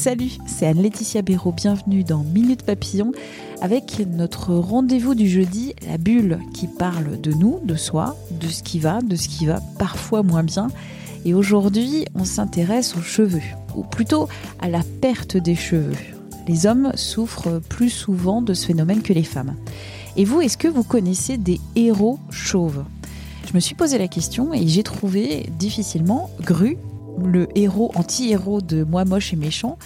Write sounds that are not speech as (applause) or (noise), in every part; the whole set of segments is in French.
Salut, c'est Anne-Laetitia Béraud. Bienvenue dans Minute Papillon avec notre rendez-vous du jeudi, la bulle qui parle de nous, de soi, de ce qui va, de ce qui va parfois moins bien. Et aujourd'hui, on s'intéresse aux cheveux, ou plutôt à la perte des cheveux. Les hommes souffrent plus souvent de ce phénomène que les femmes. Et vous, est-ce que vous connaissez des héros chauves? Je me suis posé la question et j'ai trouvé difficilement Gru, le héros anti-héros de Moi moche et méchant,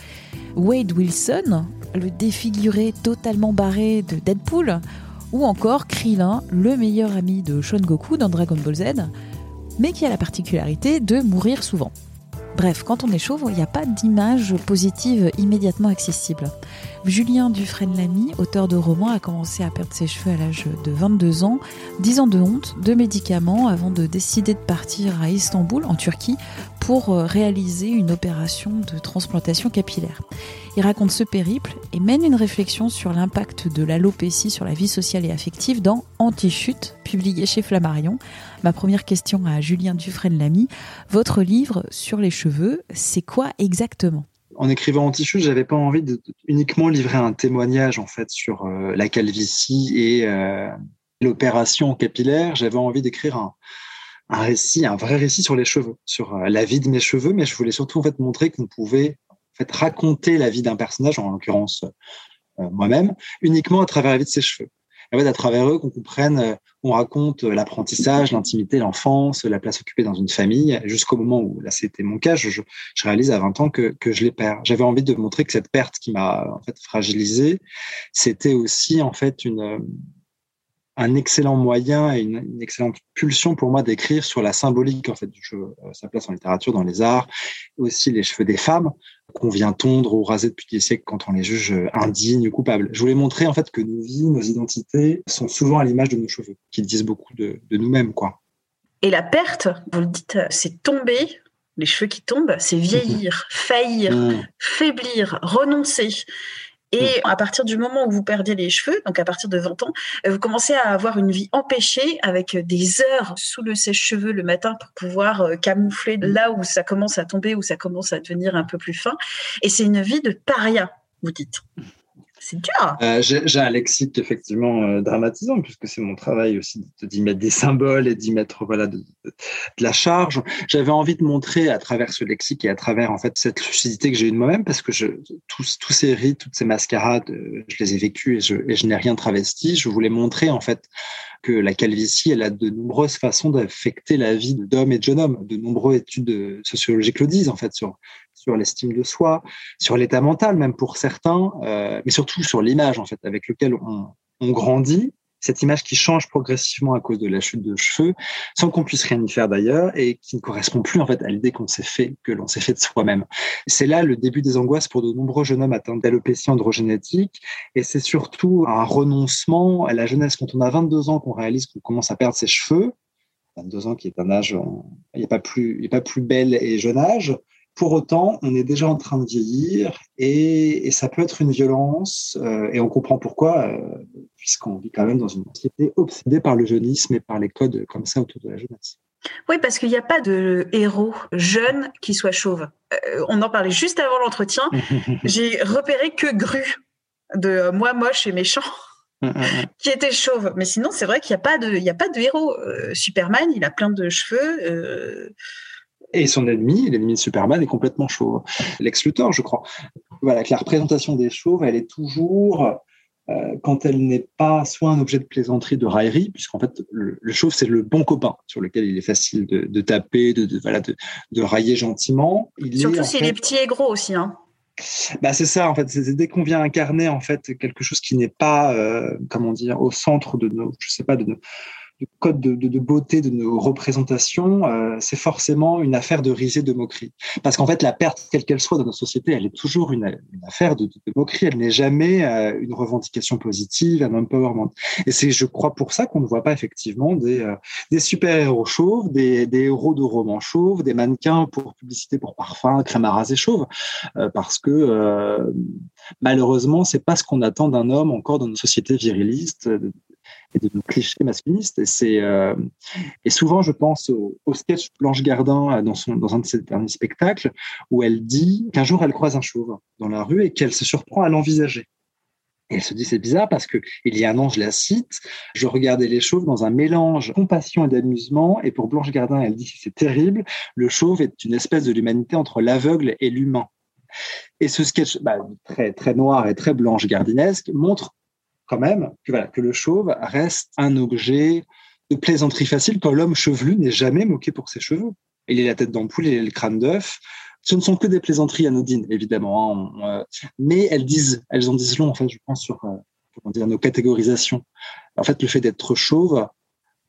Wade Wilson, le défiguré totalement barré de Deadpool, ou encore Krillin, le meilleur ami de Son Goku dans Dragon Ball Z, mais qui a la particularité de mourir souvent. Bref, quand on est chauve, il n'y a pas d'image positive immédiatement accessible. Julien Dufresne-Lamy, auteur de romans, a commencé à perdre ses cheveux à l'âge de 22 ans, 10 ans de honte, de médicaments, avant de décider de partir à Istanbul, en Turquie, pour euh, réaliser une opération de transplantation capillaire. Il raconte ce périple et mène une réflexion sur l'impact de l'alopécie sur la vie sociale et affective dans Anti-chute, publié chez Flammarion. Ma première question à Julien Dufresne-Lamy, votre livre sur les cheveux, c'est quoi exactement? En écrivant Anti-chute, j'avais pas envie de uniquement livrer un témoignage en fait sur euh, la calvitie et euh, l'opération capillaire. J'avais envie d'écrire un, un récit, un vrai récit sur les cheveux, sur euh, la vie de mes cheveux, mais je voulais surtout en fait montrer qu'on pouvait en fait raconter la vie d'un personnage, en l'occurrence euh, moi-même, uniquement à travers la vie de ses cheveux. En fait, à travers eux, qu'on comprenne, euh, on raconte l'apprentissage, l'intimité, l'enfance, la place occupée dans une famille, jusqu'au moment où, là, c'était mon cas, je, je, réalise à 20 ans que, que je les perds. J'avais envie de montrer que cette perte qui m'a en fait fragilisé, c'était aussi en fait une, un excellent moyen et une, excellente pulsion pour moi d'écrire sur la symbolique en fait du cheveu, euh, sa place en littérature, dans les arts, aussi les cheveux des femmes qu'on vient tondre ou raser depuis des siècles quand on les juge euh, indignes ou coupables. Je voulais montrer en fait que nos vies, nos identités sont souvent à l'image de nos cheveux, qui disent beaucoup de, de nous-mêmes, quoi. Et la perte, vous le dites, c'est tomber. Les cheveux qui tombent, c'est vieillir, (laughs) faillir, mmh. faiblir, renoncer. Et à partir du moment où vous perdez les cheveux, donc à partir de 20 ans, euh, vous commencez à avoir une vie empêchée avec des heures sous le sèche-cheveux le matin pour pouvoir euh, camoufler là où ça commence à tomber, où ça commence à devenir un peu plus fin. Et c'est une vie de paria, vous dites. Euh, j'ai un lexique effectivement euh, dramatisant, puisque c'est mon travail aussi d'y mettre des symboles et d'y mettre voilà de, la charge. J'avais envie de montrer à travers ce lexique et à travers en fait cette lucidité que j'ai eue de moi-même, parce que tous, ces rites, toutes ces mascarades, euh, je les ai vécues et je, et je n'ai rien travesti. Je voulais montrer en fait que la calvitie, elle a de nombreuses façons d'affecter la vie d'hommes et de jeunes hommes. De nombreuses études sociologiques le disent en fait sur sur l'estime de soi, sur l'état mental même pour certains, euh, mais surtout sur l'image en fait avec lequel on, grandit. Cette image qui change progressivement à cause de la chute de cheveux, sans qu'on puisse rien y faire d'ailleurs, et qui ne correspond plus en fait à l'idée qu'on s'est fait, que l'on s'est fait de soi-même. C'est là le début des angoisses pour de nombreux jeunes hommes atteints d'alopécie androgénétique, et c'est surtout un renoncement à la jeunesse quand on a 22 ans qu'on réalise qu'on commence à perdre ses cheveux, 22 ans qui est un âge, il n'y a pas plus, il a pas plus belle et jeune âge. Pour autant, on est déjà en train de vieillir et, et ça peut être une violence euh, et on comprend pourquoi, euh, puisqu'on vit quand même dans une société obsédée par le jeunisme et par les codes comme ça autour de la jeunesse. Oui, parce qu'il n'y a pas de héros jeune qui soit chauve. Euh, on en parlait juste avant l'entretien. (laughs) J'ai repéré que Gru de Moi moche et méchant. (laughs) qui était chauve. Mais sinon, c'est vrai qu'il n'y a, pas de, il y a pas de héros. Superman, il a plein de cheveux. Et son ennemi, l'ennemi de Superman, est complètement chauve. Lex Luthor, je crois. Voilà, que la représentation des chauves, elle est toujours, euh, quand elle n'est pas soit un objet de plaisanterie, de raillerie, puisqu'en fait, le, le chauve, c'est le bon copain sur lequel il est facile de, de taper, de, de, voilà, de, de railler gentiment. Il Surtout s'il fait... est petit et gros aussi. Hein. Bah c'est ça en fait. C'est dès qu'on vient incarner en fait quelque chose qui n'est pas, euh, comment dire, au centre de nos, je sais pas, de nos, code de, beauté de nos représentations, euh, c'est forcément une affaire de risée, de moquerie. Parce qu'en fait, la perte, quelle qu'elle soit dans notre société, elle est toujours une, affaire de, moquerie. Elle n'est jamais euh, une revendication positive, un empowerment. Et c'est, je crois, pour ça qu'on ne voit pas effectivement des, euh, des super-héros chauves, des, des, héros de romans chauves, des mannequins pour publicité pour parfum, crème à raser chauve, parce que malheureusement, c'est pas ce qu'on attend d'un homme encore dans une société viriliste et de nos clichés masculinistes. Euh, et souvent, je pense au, sketch Blanche Gardin euh, dans un de ses derniers spectacles, où elle dit qu'un jour, elle croise un chauve dans la rue et qu'elle se surprend à l'envisager. Et elle se dit, c'est bizarre parce que il y a un an, je la cite, je regardais les chauves dans un mélange de compassion et d'amusement. Et pour Blanche Gardin, elle dit, c'est terrible. Le chauve est une espèce de l'humanité entre l'aveugle et l'humain. Et ce sketch, bah, très, très noir et très blanche gardinesque, montre quand même que, voilà, que le chauve reste un objet de plaisanterie facile quand l'homme chevelu n'est jamais moqué pour ses cheveux. Il est la tête d'ampoule, il est le crâne d'œuf. Ce ne sont que des plaisanteries anodines, évidemment, hein. euh, mais elles disent, elles en disent long, en fait, je pense, sur euh, comment dire, nos catégorisations. En fait, le fait d'être chauve,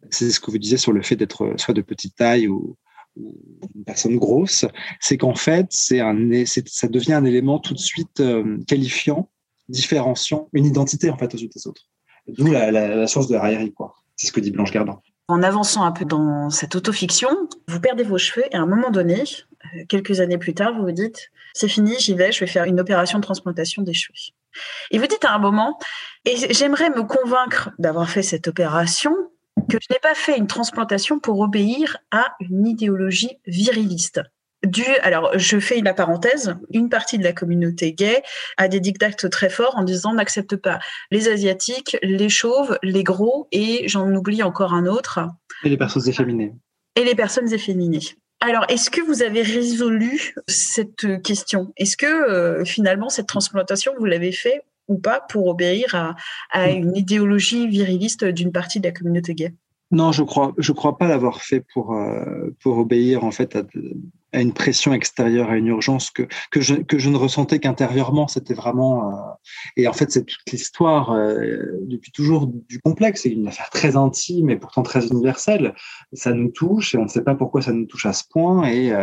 c'est ce que vous disiez sur le fait d'être soit de petite taille ou, une personne grosse, c'est qu'en fait, c'est un, ça devient un élément tout de suite euh, qualifiant différenciant une identité en fait aux yeux des autres. D'où la, source de raillerie, quoi. C'est ce que dit Blanche Gardin. En avançant un peu dans cette autofiction, vous perdez vos cheveux et à un moment donné, euh, quelques années plus tard, vous vous dites c'est fini, j'y vais, je vais faire une opération de transplantation des cheveux. Et vous dites à un moment, et j'aimerais me convaincre d'avoir fait cette opération, que je n'ai pas fait une transplantation pour obéir à une idéologie viriliste dû, alors je fais la parenthèse, une partie de la communauté gay a des dictats très forts en disant n'accepte pas les asiatiques, les chauves, les gros et j'en oublie encore un autre. Et les personnes efféminées. Et les personnes efféminées. Alors, est-ce que vous avez résolu cette question? Est-ce que euh, finalement cette transplantation, vous l'avez fait ou pas pour obéir à, à une idéologie viriliste d'une partie de la communauté gay? Non, je crois, je crois pas l'avoir fait pour euh, pour obéir en fait à, à, une pression extérieure, à une urgence que que je ne ressentais qu'intérieurement. C'était vraiment euh, et en fait c'est toute l'histoire euh, depuis toujours du complexe. C'est une affaire très intime et pourtant très universelle. Ça nous touche et on ne sait pas pourquoi ça nous touche à ce point et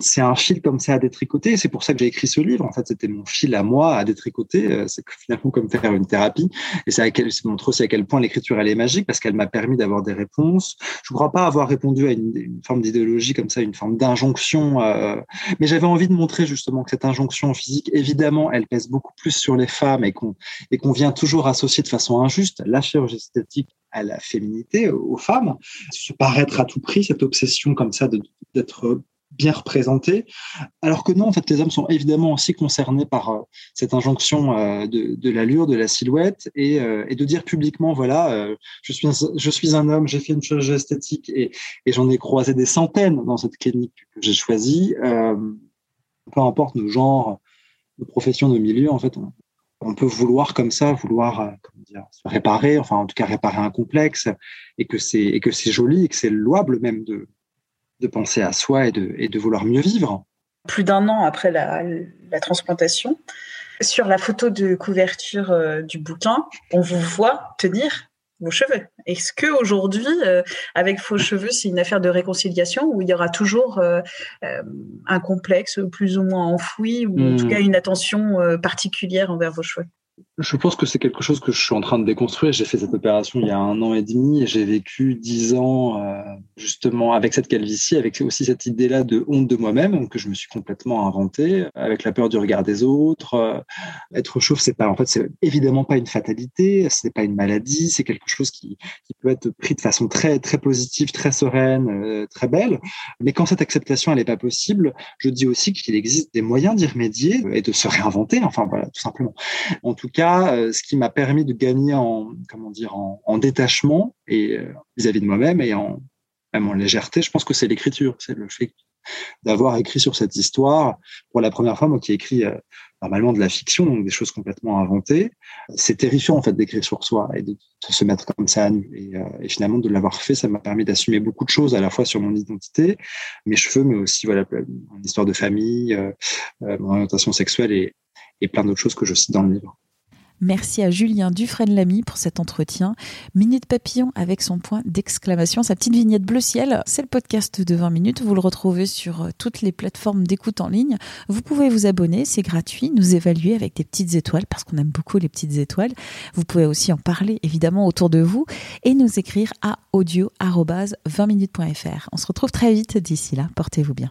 c'est un fil comme ça à détricoter. C'est pour ça que j'ai écrit ce livre. En fait, c'était mon fil à moi à détricoter. Euh, c'est finalement comme faire une thérapie. Et c'est montre aussi à quel point l'écriture elle est magique parce qu'elle m'a permis d'avoir des réponses. Je ne crois pas avoir répondu à une, forme d'idéologie comme ça, une forme d'injonction. Euh, mais j'avais envie de montrer justement que cette injonction physique, évidemment, elle pèse beaucoup plus sur les femmes et qu'on et qu'on vient toujours associer de façon injuste la chirurgie esthétique à la féminité, aux femmes, se paraître à tout prix, cette obsession comme ça d'être bien représentés. Alors que non, en fait, les hommes sont évidemment aussi concernés par euh, cette injonction euh, de, l'allure, de la silhouette, et, euh, de dire publiquement, voilà, je, suis un, je suis un homme, j'ai fait une chirurgie esthétique, et, j'en ai croisé des centaines dans cette clinique que j'ai choisie. peu importe nos genres, nos professions, nos milieux, en fait, on, peut vouloir comme ça, vouloir comment dire, se réparer, enfin en tout cas réparer un complexe, et que c'est joli et que c'est louable même de de penser à soi et de, et de vouloir mieux vivre. Plus d'un an après la, transplantation, sur la photo de couverture euh, du bouquin, on vous voit tenir vos cheveux. Est-ce que aujourd'hui, euh, avec vos cheveux, c'est une affaire de réconciliation ou il y aura toujours euh, un complexe plus ou moins enfoui ou en tout hmm. cas une attention particulière envers vos cheveux? Je pense que c'est quelque chose que je suis en train de déconstruire. J'ai fait cette opération il y a un an et demi et j'ai vécu dix ans euh, justement avec cette calvitie, avec aussi cette idée-là de honte de moi-même que je me suis complètement inventé, avec la peur du regard des autres. Euh, être chauve, c'est pas en fait, c'est évidemment pas une fatalité, c'est pas une maladie, c'est quelque chose qui, peut être pris de façon très très positive, très sereine, euh, très belle. Mais quand cette acceptation elle est pas possible, je dis aussi qu'il existe des moyens d'y remédier et de se réinventer. Enfin voilà, tout simplement. En tout cas euh, ce qui m'a permis de gagner en, détachement et euh, vis-à-vis de moi-même et en, même en légèreté, je pense que c'est l'écriture, c'est le fait d'avoir écrit sur cette histoire pour la première fois, moi qui écris euh, normalement de la fiction, donc des choses complètement inventées. C'est terrifiant en fait d'écrire sur soi et de, se mettre comme ça à nu. Et, finalement de l'avoir fait, ça m'a permis d'assumer beaucoup de choses à la fois sur mon identité, mes cheveux, mais aussi voilà mon histoire de famille, mon orientation sexuelle et plein d'autres choses que je cite dans le livre. Merci à Julien Dufresne-Lamy pour cet entretien. Minute Papillon avec son point d'exclamation, sa petite vignette bleu ciel. C'est le podcast de 20 minutes. Vous le retrouvez sur euh, toutes les plateformes d'écoute en ligne. Vous pouvez vous abonner, c'est gratuit, nous évaluer avec des petites étoiles parce qu'on aime beaucoup les petites étoiles. Vous pouvez aussi en parler évidemment autour de vous et nous écrire à audio-20minutes.fr. On se retrouve très vite d'ici là. Portez-vous bien.